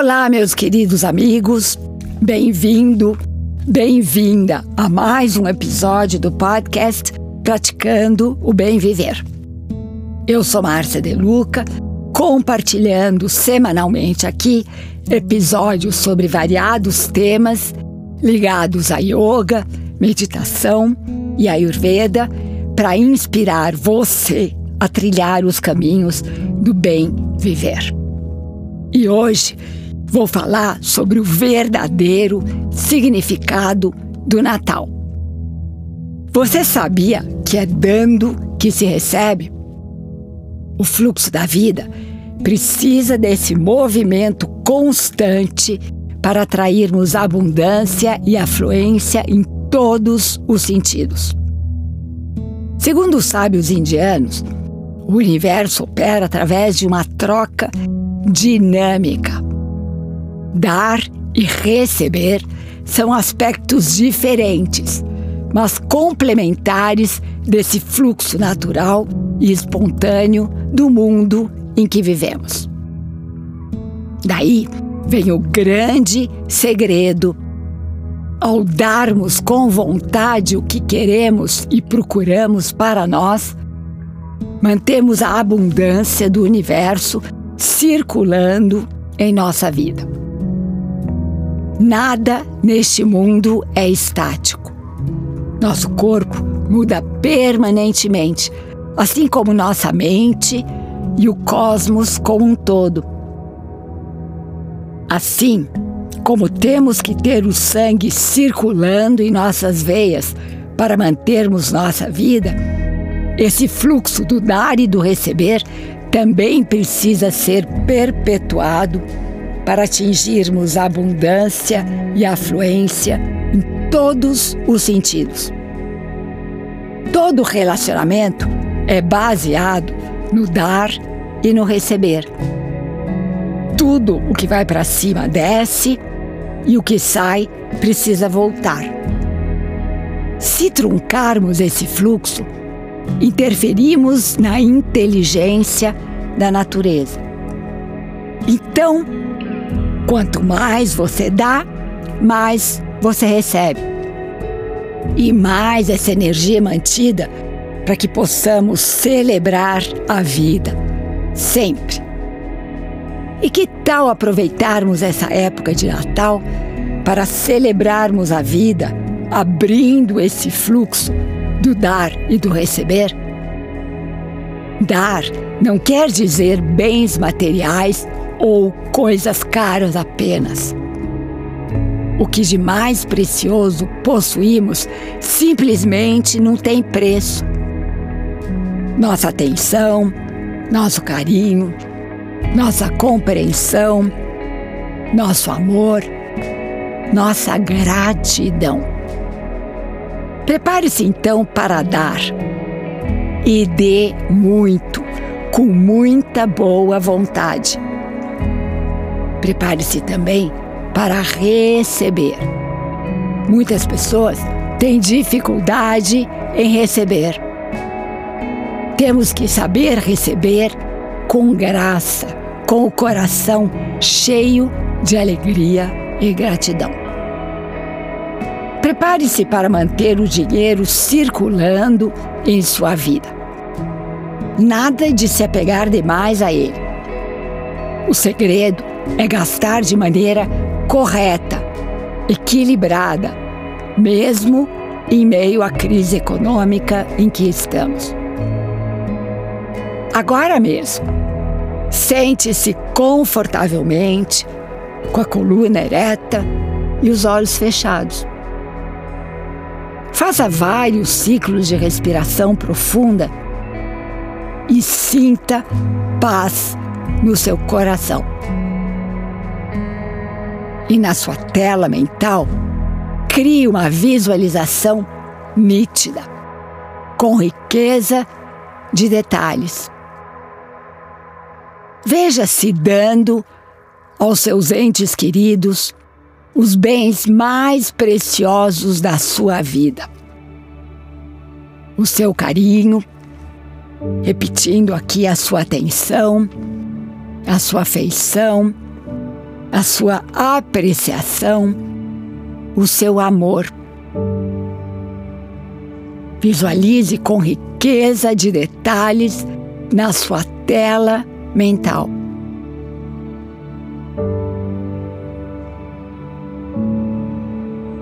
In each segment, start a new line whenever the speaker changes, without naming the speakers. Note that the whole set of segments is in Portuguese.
Olá, meus queridos amigos, bem-vindo, bem-vinda a mais um episódio do podcast Praticando o Bem Viver. Eu sou Márcia De Luca, compartilhando semanalmente aqui episódios sobre variados temas ligados a yoga, meditação e ayurveda para inspirar você a trilhar os caminhos do bem viver. E hoje vou falar sobre o verdadeiro significado do Natal. Você sabia que é dando que se recebe? O fluxo da vida precisa desse movimento constante para atrairmos abundância e afluência em todos os sentidos. Segundo os sábios indianos, o universo opera através de uma troca dinâmica. Dar e receber são aspectos diferentes, mas complementares desse fluxo natural e espontâneo do mundo em que vivemos. Daí vem o grande segredo. Ao darmos com vontade o que queremos e procuramos para nós, mantemos a abundância do universo circulando em nossa vida. Nada neste mundo é estático. Nosso corpo muda permanentemente, assim como nossa mente e o cosmos como um todo. Assim como temos que ter o sangue circulando em nossas veias para mantermos nossa vida, esse fluxo do dar e do receber também precisa ser perpetuado para atingirmos a abundância e a afluência em todos os sentidos. Todo relacionamento é baseado no dar e no receber. Tudo o que vai para cima desce e o que sai precisa voltar. Se truncarmos esse fluxo, interferimos na inteligência da natureza. Então, quanto mais você dá, mais você recebe. E mais essa energia mantida para que possamos celebrar a vida, sempre. E que tal aproveitarmos essa época de Natal para celebrarmos a vida, abrindo esse fluxo do dar e do receber? Dar não quer dizer bens materiais ou coisas caras apenas. O que de mais precioso possuímos simplesmente não tem preço. Nossa atenção, nosso carinho, nossa compreensão, nosso amor, nossa gratidão. Prepare-se então para dar e dê muito, com muita boa vontade. Prepare-se também para receber. Muitas pessoas têm dificuldade em receber. Temos que saber receber com graça, com o coração cheio de alegria e gratidão. Prepare-se para manter o dinheiro circulando em sua vida. Nada de se apegar demais a ele. O segredo é gastar de maneira correta, equilibrada, mesmo em meio à crise econômica em que estamos. Agora mesmo, sente-se confortavelmente, com a coluna ereta e os olhos fechados. Faça vários ciclos de respiração profunda e sinta paz no seu coração. E na sua tela mental, crie uma visualização nítida, com riqueza de detalhes. Veja-se dando aos seus entes queridos os bens mais preciosos da sua vida. O seu carinho, repetindo aqui a sua atenção, a sua afeição, a sua apreciação, o seu amor. Visualize com riqueza de detalhes na sua tela mental.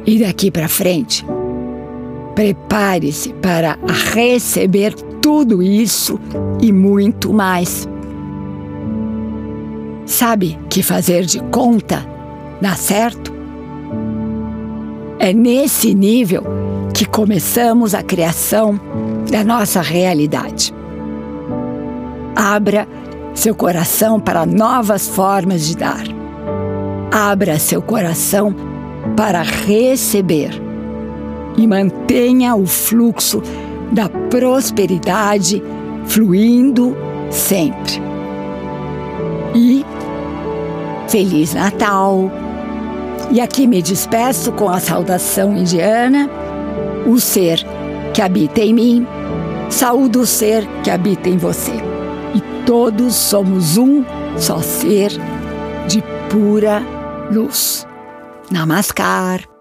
E daqui para frente, prepare-se para receber tudo isso e muito mais. Sabe que fazer de conta dá certo? É nesse nível que começamos a criação da nossa realidade. Abra seu coração para novas formas de dar. Abra seu coração para receber e mantenha o fluxo da prosperidade fluindo sempre. E Feliz Natal! E aqui me despeço com a saudação indiana: o ser que habita em mim, saúde o ser que habita em você. E todos somos um só ser de pura luz. Namaskar.